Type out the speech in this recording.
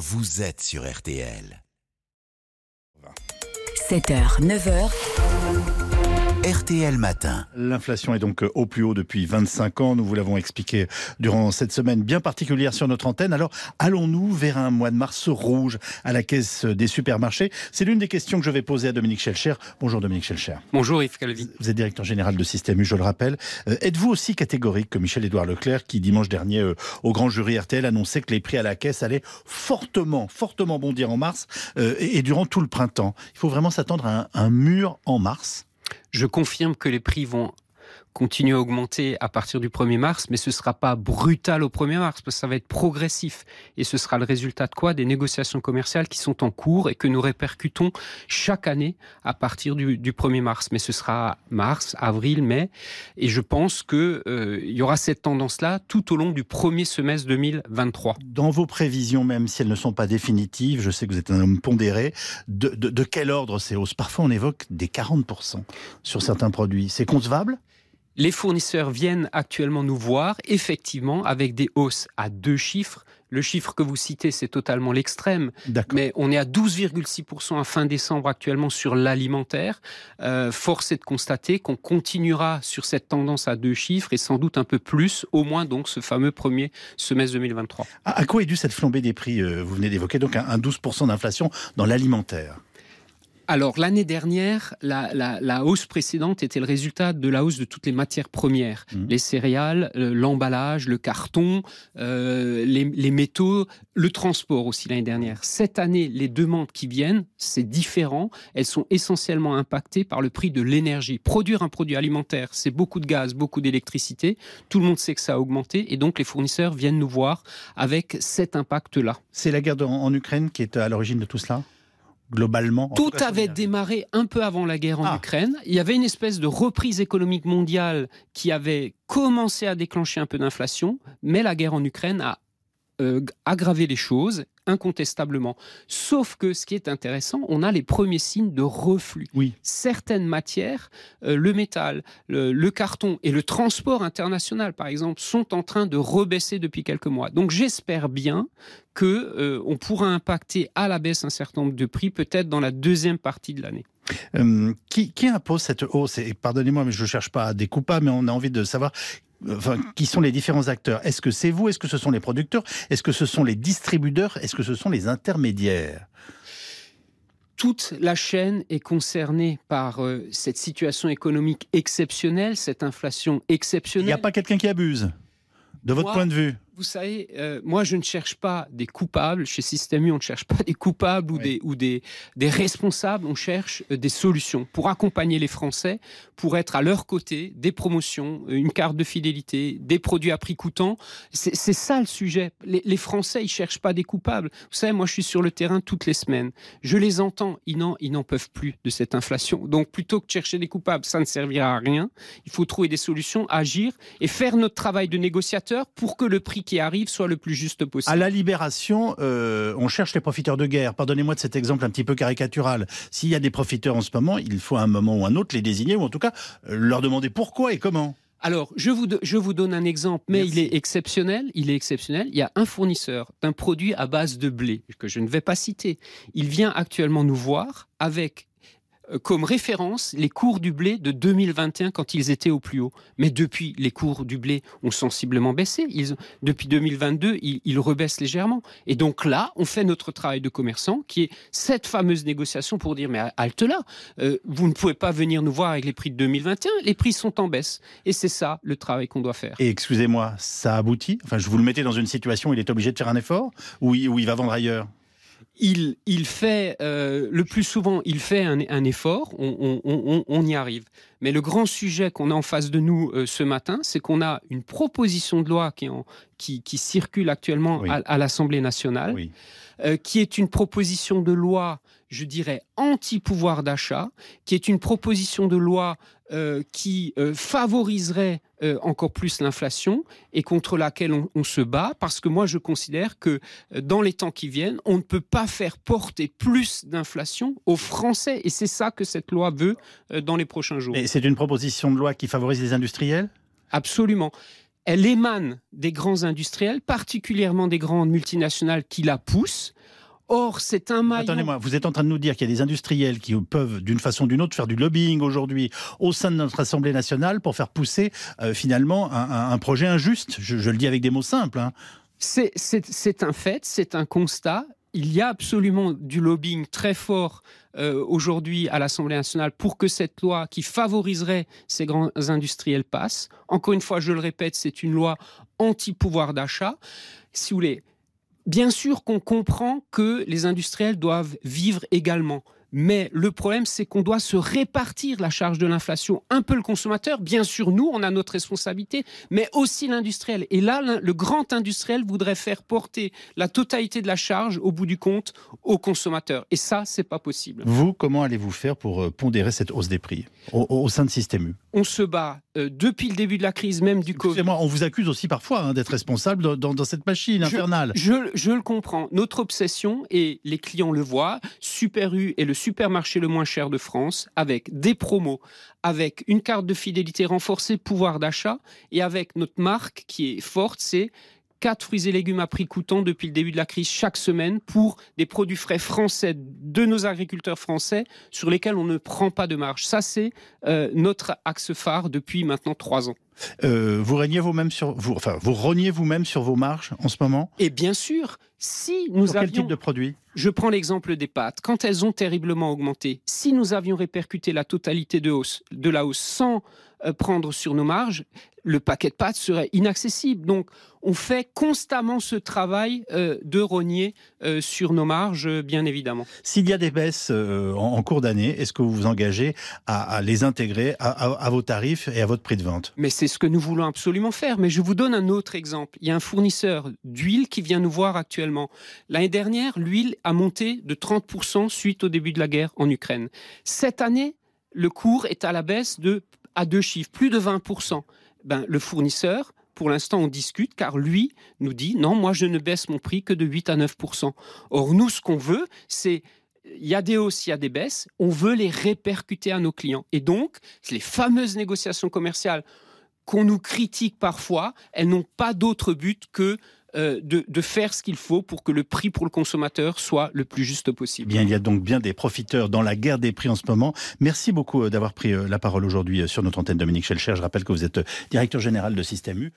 vous êtes sur RTL. 7h, 9h. RTL Matin. L'inflation est donc au plus haut depuis 25 ans. Nous vous l'avons expliqué durant cette semaine bien particulière sur notre antenne. Alors, allons-nous vers un mois de mars rouge à la caisse des supermarchés? C'est l'une des questions que je vais poser à Dominique Schelcher. Bonjour Dominique Schelcher. Bonjour Yves Calvi. Vous êtes directeur général de Système U, je le rappelle. Euh, êtes-vous aussi catégorique que Michel-Édouard Leclerc qui, dimanche dernier, euh, au grand jury RTL, annonçait que les prix à la caisse allaient fortement, fortement bondir en mars euh, et, durant tout le printemps? Il faut vraiment s'attendre à un mur en mars? Je confirme que les prix vont continuer à augmenter à partir du 1er mars, mais ce ne sera pas brutal au 1er mars, parce que ça va être progressif. Et ce sera le résultat de quoi? Des négociations commerciales qui sont en cours et que nous répercutons chaque année à partir du, 1er mars. Mais ce sera mars, avril, mai. Et je pense qu'il euh, y aura cette tendance-là tout au long du premier semestre 2023. Dans vos prévisions, même si elles ne sont pas définitives, je sais que vous êtes un homme pondéré, de quel ordre ces hausses? Parfois on évoque des 40% sur certains produits. C'est concevable? Les fournisseurs viennent actuellement nous voir, effectivement, avec des hausses à deux chiffres. Le chiffre que vous citez, c'est totalement l'extrême. Mais on est à 12,6% à fin décembre actuellement sur l'alimentaire. Euh, force est de constater qu'on continuera sur cette tendance à deux chiffres et sans doute un peu plus, au moins donc ce fameux premier semestre 2023. À, quoi est due cette flambée des prix euh, Vous venez d'évoquer donc un 12% d'inflation dans l'alimentaire? Alors l'année dernière, la, hausse précédente était le résultat de la hausse de toutes les matières premières, mmh. les céréales, euh, l'emballage, le carton, euh, les, métaux, le transport aussi l'année dernière. Cette année, les demandes qui viennent, c'est différent. Elles sont essentiellement impactées par le prix de l'énergie. Produire un produit alimentaire, c'est beaucoup de gaz, beaucoup d'électricité. Tout le monde sait que ça a augmenté et donc les fournisseurs viennent nous voir avec cet impact-là. C'est la guerre en Ukraine qui est à l'origine de tout cela? Globalement Tout avait démarré un peu avant la guerre en ah. Ukraine. Il y avait une espèce de reprise économique mondiale qui avait commencé à déclencher un peu d'inflation, mais la guerre en Ukraine a euh, aggravé les choses incontestablement. Sauf que ce qui est intéressant, on a les premiers signes de reflux. Oui. Certaines matières, euh, le métal, le, carton et le transport international, par exemple, sont en train de rebaisser depuis quelques mois. Donc j'espère bien que euh, on pourra impacter à la baisse un certain nombre de prix, peut-être dans la deuxième partie de l'année. Euh, qui, qui, impose cette hausse? Et pardonnez-moi, mais je ne cherche pas à découper, mais on a envie de savoir Enfin, qui sont les différents acteurs. Est-ce que c'est vous? Est-ce que ce sont les producteurs? Est-ce que ce sont les distributeurs? Est-ce que ce sont les intermédiaires? Toute la chaîne est concernée par euh, cette situation économique exceptionnelle, cette inflation exceptionnelle. Il n'y a pas quelqu'un qui abuse, de votre point de vue? Vous savez, euh, moi, je ne cherche pas des coupables. Chez Système U, on ne cherche pas des coupables ou, des, ou des, des, responsables. On cherche euh, des solutions pour accompagner les Français, pour être à leur côté, des promotions, euh, une carte de fidélité, des produits à prix coûtant. C'est ça le sujet. Les, Français, ils cherchent pas des coupables. Vous savez, moi, je suis sur le terrain toutes les semaines. Je les entends. Ils n'en peuvent plus de cette inflation. Donc, plutôt que de chercher des coupables, ça ne servira à rien. Il faut trouver des solutions, agir et faire notre travail de négociateur pour que le prix qui arrive soit le plus juste possible. À la libération, euh, on cherche les profiteurs de guerre. Pardonnez-moi de cet exemple un petit peu caricatural. S'il y a des profiteurs en ce moment, il faut à un moment ou un autre les désigner, ou en tout cas euh, leur demander pourquoi et comment. Alors, je vous, je vous donne un exemple, mais il est exceptionnel. Il est exceptionnel. Il y a un fournisseur d'un produit à base de blé que je ne vais pas citer. Il vient actuellement nous voir avec comme référence les cours du blé de 2021 quand ils étaient au plus haut. Mais depuis, les cours du blé ont sensiblement baissé. Depuis 2022, ils, ils, rebaissent légèrement. Et donc là, on fait notre travail de commerçant, qui est cette fameuse négociation pour dire, mais halte là, euh, vous ne pouvez pas venir nous voir avec les prix de 2021, les prix sont en baisse. Et c'est ça le travail qu'on doit faire. Et excusez-moi, ça aboutit? Enfin, je vous le mettais dans une situation où il est obligé de faire un effort ou où il va vendre ailleurs? Il, il fait, euh, le plus souvent, il fait un, effort, on, y arrive. Mais le grand sujet qu'on a en face de nous euh, ce matin, c'est qu'on a une proposition de loi qui, en, qui, circule actuellement à, l'Assemblée nationale, euh, qui est une proposition de loi je dirais, anti-pouvoir d'achat, qui est une proposition de loi euh, qui euh, favoriserait euh, encore plus l'inflation et contre laquelle on, se bat, parce que moi je considère que dans les temps qui viennent, on ne peut pas faire porter plus d'inflation aux Français, et c'est ça que cette loi veut dans les prochains jours. Et c'est une proposition de loi qui favorise les industriels? Absolument. elle émane des grands industriels, particulièrement des grandes multinationales qui la poussent. Or, c'est un maillon. Attendez-moi, vous êtes en train de nous dire qu'il y a des industriels qui peuvent, d'une façon ou d'une autre, faire du lobbying aujourd'hui au sein de notre Assemblée nationale pour faire pousser euh, finalement un, projet injuste. Je, le dis avec des mots simples. Hein. C'est un fait, c'est un constat. Il y a absolument du lobbying très fort euh, aujourd'hui à l'Assemblée nationale pour que cette loi qui favoriserait ces grands industriels passe. Encore une fois, je le répète, c'est une loi anti-pouvoir d'achat. Si vous voulez, Bien sûr qu'on comprend que les industriels doivent vivre également. Mais le problème, c'est qu'on doit se répartir la charge de l'inflation. Un peu le consommateur, bien sûr, nous, on a notre responsabilité, mais aussi l'industriel. Et là, le grand industriel voudrait faire porter la totalité de la charge, au bout du compte, au consommateur. Et ça, c'est pas possible. Vous, comment allez-vous faire pour euh, pondérer cette hausse des prix au, sein de Système U? On se bat euh, depuis le début de la crise, même du Covid. on vous accuse aussi parfois hein, d'être responsable dans, cette machine infernale. Je, je, le comprends. Notre obsession, et les clients le voient, Super U est le supermarché le moins cher de France, avec des promos, avec une carte de fidélité renforcée, pouvoir d'achat, et avec notre marque qui est forte, c'est 4 fruits et légumes à prix coûtant depuis le début de la crise chaque semaine pour des produits frais français de nos agriculteurs français sur lesquels on ne prend pas de marge. Ça, c'est euh, notre axe phare depuis maintenant trois ans. Euh, vous régnez vous-même sur vous, enfin, vous reniez vous-même sur vos marges en ce moment? Et bien sûr, si nous avions quel type de produit? Je prends l'exemple des pâtes. Quand elles ont terriblement augmenté, si nous avions répercuté la totalité de hausse, de la hausse sans prendre sur nos marges, le paquet de pâtes serait inaccessible. Donc, on fait constamment ce travail euh, de rogner euh, sur nos marges, bien évidemment. S'il y a des baisses en, cours d'année, est-ce que vous vous engagez à, les intégrer à, vos tarifs et à votre prix de vente? Mais c'est ce que nous voulons absolument faire. Mais je vous donne un autre exemple. Il y a un fournisseur d'huile qui vient nous voir actuellement. L'année dernière, l'huile a monté de 30% suite au début de la guerre en Ukraine. Cette année, le cours est à la baisse de à deux chiffres, plus de 20%. Ben, le fournisseur, pour l'instant, on discute car lui nous dit non, moi je ne baisse mon prix que de 8 à 9% Or, nous, ce qu'on veut, c'est il y a des hausses, il y a des baisses, on veut les répercuter à nos clients. Et donc, les fameuses négociations commerciales qu'on nous critique parfois, elles n'ont pas d'autre but que euh, de, faire ce qu'il faut pour que le prix pour le consommateur soit le plus juste possible. Bien, il y a donc bien des profiteurs dans la guerre des prix en ce moment. Merci beaucoup euh, d'avoir pris euh, la parole aujourd'hui sur notre antenne Dominique Schelcher. Je rappelle que vous êtes directeur général de Système U.